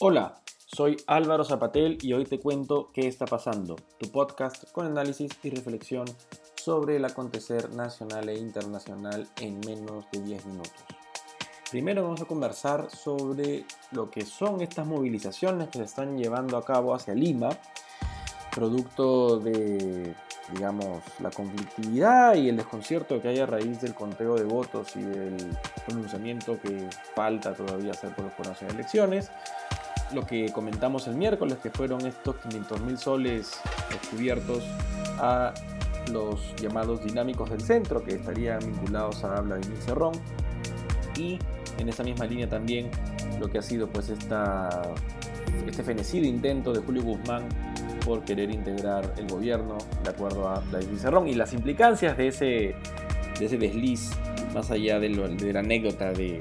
Hola, soy Álvaro Zapatel y hoy te cuento qué está pasando, tu podcast con análisis y reflexión sobre el acontecer nacional e internacional en menos de 10 minutos. Primero vamos a conversar sobre lo que son estas movilizaciones que se están llevando a cabo hacia Lima, producto de, digamos, la conflictividad y el desconcierto que hay a raíz del conteo de votos y del pronunciamiento que falta todavía hacer por los de elecciones lo que comentamos el miércoles, que fueron estos 500 mil soles descubiertos a los llamados dinámicos del centro, que estarían vinculados a Vladimir Cerrón. Y en esa misma línea también lo que ha sido pues esta, este fenecido intento de Julio Guzmán por querer integrar el gobierno de acuerdo a Vladimir Cerrón y las implicancias de ese, de ese desliz más allá de, la anécdota de,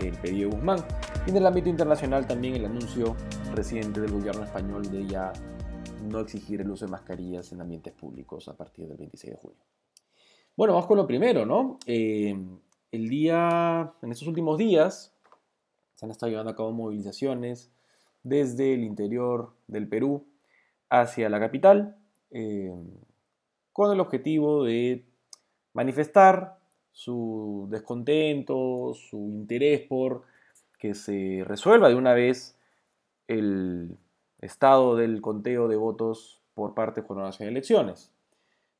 del pedido de Guzmán. Y en el ámbito internacional también el anuncio reciente del gobierno español de ya no exigir el uso de mascarillas en ambientes públicos a partir del 26 de junio. Bueno, vamos con lo primero, ¿no? Eh, el día, en estos últimos días, se han estado llevando a cabo movilizaciones desde el interior del Perú hacia la capital, eh, con el objetivo de manifestar su descontento, su interés por que se resuelva de una vez el estado del conteo de votos por parte de la de Elecciones.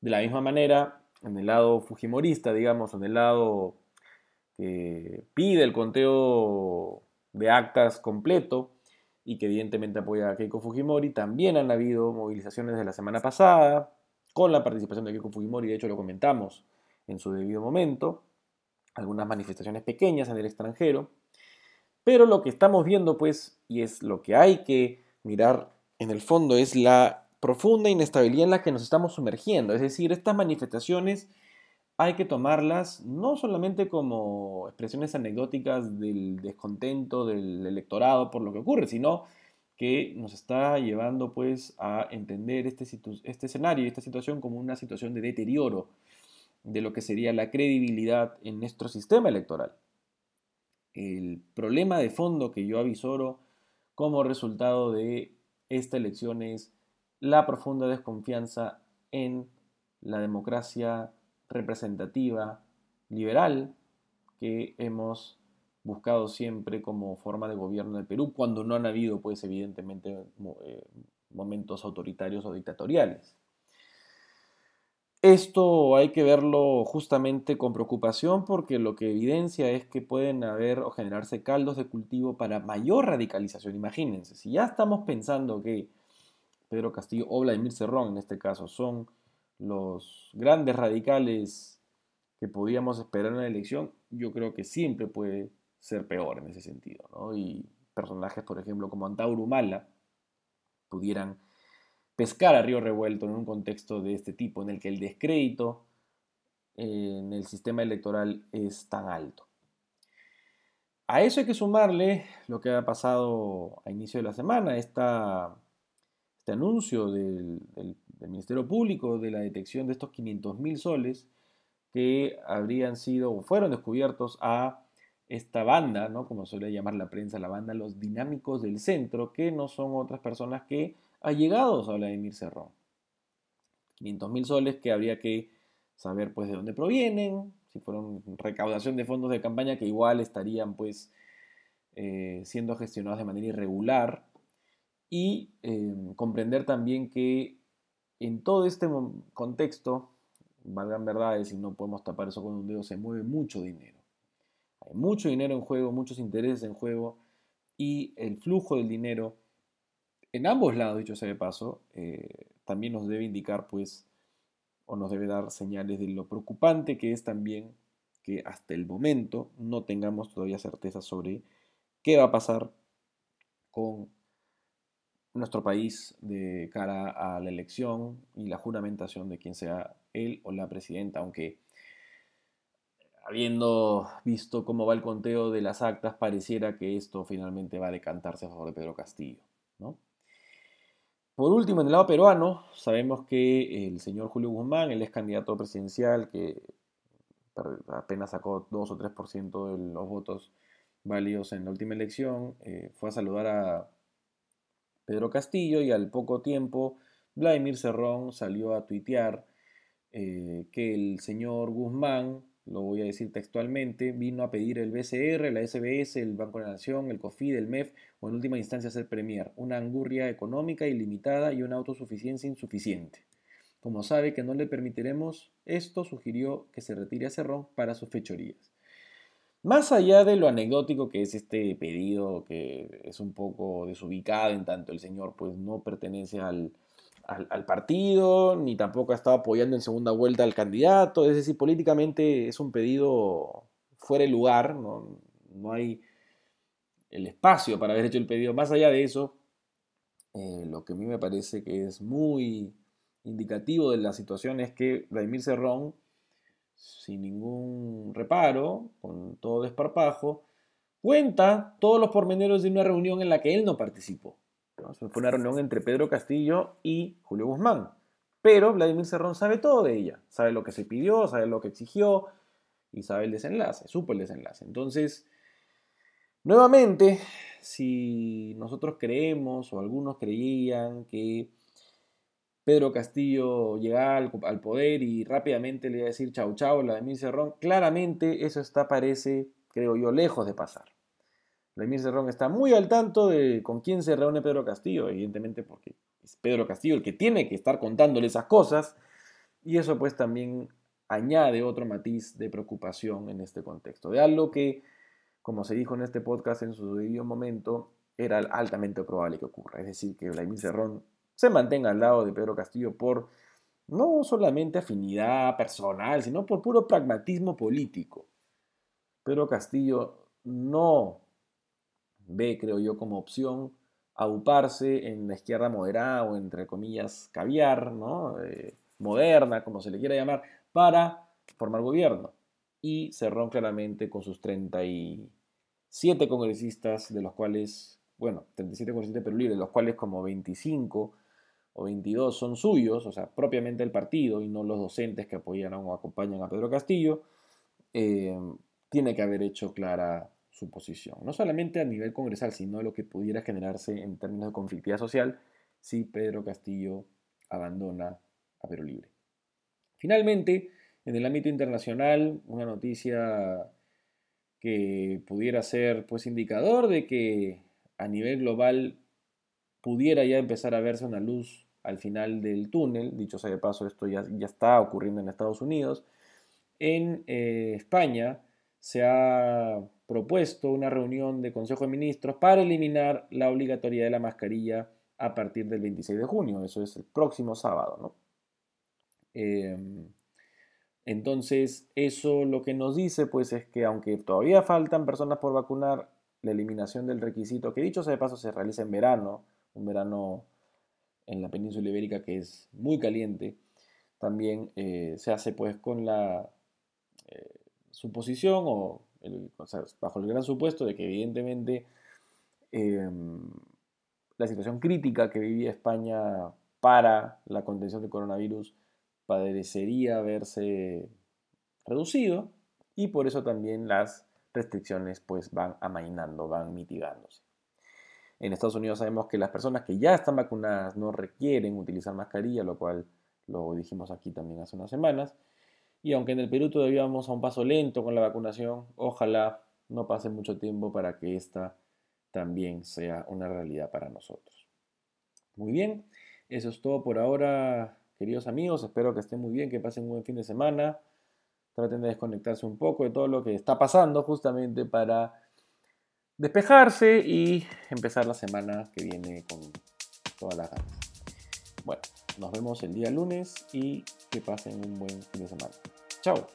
De la misma manera, en el lado fujimorista, digamos, en el lado que pide el conteo de actas completo y que evidentemente apoya a Keiko Fujimori, también han habido movilizaciones de la semana pasada con la participación de Keiko Fujimori, de hecho lo comentamos en su debido momento, algunas manifestaciones pequeñas en el extranjero, pero lo que estamos viendo, pues, y es lo que hay que mirar en el fondo, es la profunda inestabilidad en la que nos estamos sumergiendo. Es decir, estas manifestaciones hay que tomarlas no solamente como expresiones anecdóticas del descontento del electorado por lo que ocurre, sino que nos está llevando pues a entender este, este escenario y esta situación como una situación de deterioro de lo que sería la credibilidad en nuestro sistema electoral el problema de fondo que yo avisoro como resultado de esta elección es la profunda desconfianza en la democracia representativa liberal que hemos buscado siempre como forma de gobierno del Perú, cuando no han habido, pues evidentemente, eh, momentos autoritarios o dictatoriales. Esto hay que verlo justamente con preocupación porque lo que evidencia es que pueden haber o generarse caldos de cultivo para mayor radicalización. Imagínense, si ya estamos pensando que Pedro Castillo o Vladimir Cerrón en este caso son los grandes radicales que podíamos esperar en la elección, yo creo que siempre puede ser peor en ese sentido. Y personajes, por ejemplo, como Antauro Humala pudieran pescar a río revuelto en un contexto de este tipo, en el que el descrédito en el sistema electoral es tan alto. A eso hay que sumarle lo que ha pasado a inicio de la semana, esta, este anuncio del, Ministerio Público de la detección de estos 500 mil soles que habrían sido o fueron descubiertos a esta banda, ¿no? como suele llamar la prensa, la banda Los Dinámicos del Centro, que no son otras personas que allegados a Vladimir Cerrón. 500 mil soles que habría que saber pues de dónde provienen, si fueron recaudación de fondos de campaña que igual estarían pues eh, siendo gestionados de manera irregular y em, comprender también que en todo este contexto, valgan verdades y no podemos tapar eso con un dedo, se mueve mucho dinero. Hay mucho dinero en juego, muchos intereses en juego y el flujo del dinero en ambos lados, dicho sea de paso, eh, también nos debe indicar, pues, o nos debe dar señales de lo preocupante que es también que hasta el momento no tengamos todavía certeza sobre qué va a pasar con nuestro país de cara a la elección y la juramentación de quien sea él o la presidenta, aunque habiendo visto cómo va el conteo de las actas, pareciera que esto finalmente va a decantarse a favor de Pedro Castillo, ¿no? Por último, en el lado peruano, sabemos que el señor Julio Guzmán, él es candidato presidencial que apenas sacó 2 o 3% de los votos válidos en la última elección, eh, fue a saludar a Pedro Castillo y al poco tiempo Vladimir Cerrón salió a tuitear eh, que el señor Guzmán, lo voy a decir textualmente, vino a pedir el BCR, la SBS, el Banco de la Nación, el COFID, el MEF o en última instancia ser Premier, una angurria económica ilimitada y una autosuficiencia insuficiente. Como sabe que no le permitiremos esto, sugirió que se retire a Cerrón para sus fechorías. Más allá de lo anecdótico que es este pedido, que es un poco desubicado en tanto el señor pues no pertenece al, al, partido, ni tampoco ha estado apoyando en segunda vuelta al candidato, es decir, políticamente es un pedido fuera de lugar, no, no hay el espacio para haber hecho el pedido. Más allá de eso, eh, lo que a mí me parece que es muy indicativo de la situación es que Vladimir Cerrón, sin ningún reparo, con todo desparpajo, cuenta todos los pormenores de una reunión en la que él no participó. Fue una reunión entre Pedro Castillo y Julio Guzmán. Pero Vladimir Cerrón sabe todo de ella. Sabe lo que se pidió, sabe lo que exigió y sabe el desenlace, supo el desenlace. Entonces, nuevamente, si nosotros creemos o algunos creían que Pedro Castillo llega al, poder y rápidamente le iba a decir chau chau a Vladimir Cerrón. Claramente eso está, parece, creo yo, lejos de pasar. Vladimir Cerrón está muy al tanto de con quién se reúne Pedro Castillo, evidentemente porque es Pedro Castillo el que tiene que estar contándole esas cosas. Y eso pues también añade otro matiz de preocupación en este contexto, de algo que, como se dijo en este podcast en su debido momento, era altamente probable que ocurra. Es decir, que Vladimir Cerrón se mantenga al lado de Pedro Castillo por no solamente afinidad personal, sino por puro pragmatismo político. Pedro Castillo no ve, creo yo, como opción auparse en la izquierda moderada o entre comillas caviar, ¿no? Eh, moderna, como se le quiera llamar, para formar gobierno. Y Cerrón claramente con sus 37 congresistas, de los cuales, bueno, 37 congresistas pero libres, de los cuales como 25 o 22 son suyos, o sea, propiamente el partido y no los docentes que apoyan o acompañan a Pedro Castillo, eh, tiene que haber hecho clara su posición. No solamente a nivel congresal, sino lo que pudiera generarse en términos de conflictividad social si Pedro Castillo abandona a Perú Libre. Finalmente, en el ámbito internacional, una noticia que pudiera ser pues indicador de que a nivel global pudiera ya empezar a verse una luz al final del túnel, dicho sea de paso, esto ya, ya está ocurriendo en Estados Unidos. En eh, España se ha propuesto una reunión de Consejo de Ministros para eliminar la obligatoriedad de la mascarilla a partir del 26 de junio, eso es el próximo sábado. ¿no? Em, entonces, eso lo que nos dice pues es que aunque todavía faltan personas por vacunar, la eliminación del requisito, que dicho sea de paso se realiza en verano, un verano en la península ibérica que es muy caliente, también eh, se hace pues con la eh, suposición o, bajo el gran supuesto de que evidentemente em, la situación crítica que vivía España para la contención del coronavirus padecería verse reducido y por eso también las restricciones pues van amainando, van mitigándose. En Estados Unidos sabemos que las personas que ya están vacunadas no requieren utilizar mascarilla, lo cual lo dijimos aquí también hace unas semanas. Y aunque en el Perú todavía vamos a un paso lento con la vacunación, ojalá no pase mucho tiempo para que esta también sea una realidad para nosotros. Muy bien, eso es todo por ahora, queridos amigos. Espero que estén muy bien, que pasen un buen fin de semana. Traten de desconectarse un poco de todo lo que está pasando justamente para despejarse y empezar la semana que viene con todas las ganas. Bueno, nos vemos el día lunes y que pasen un buen fin de semana. Chao.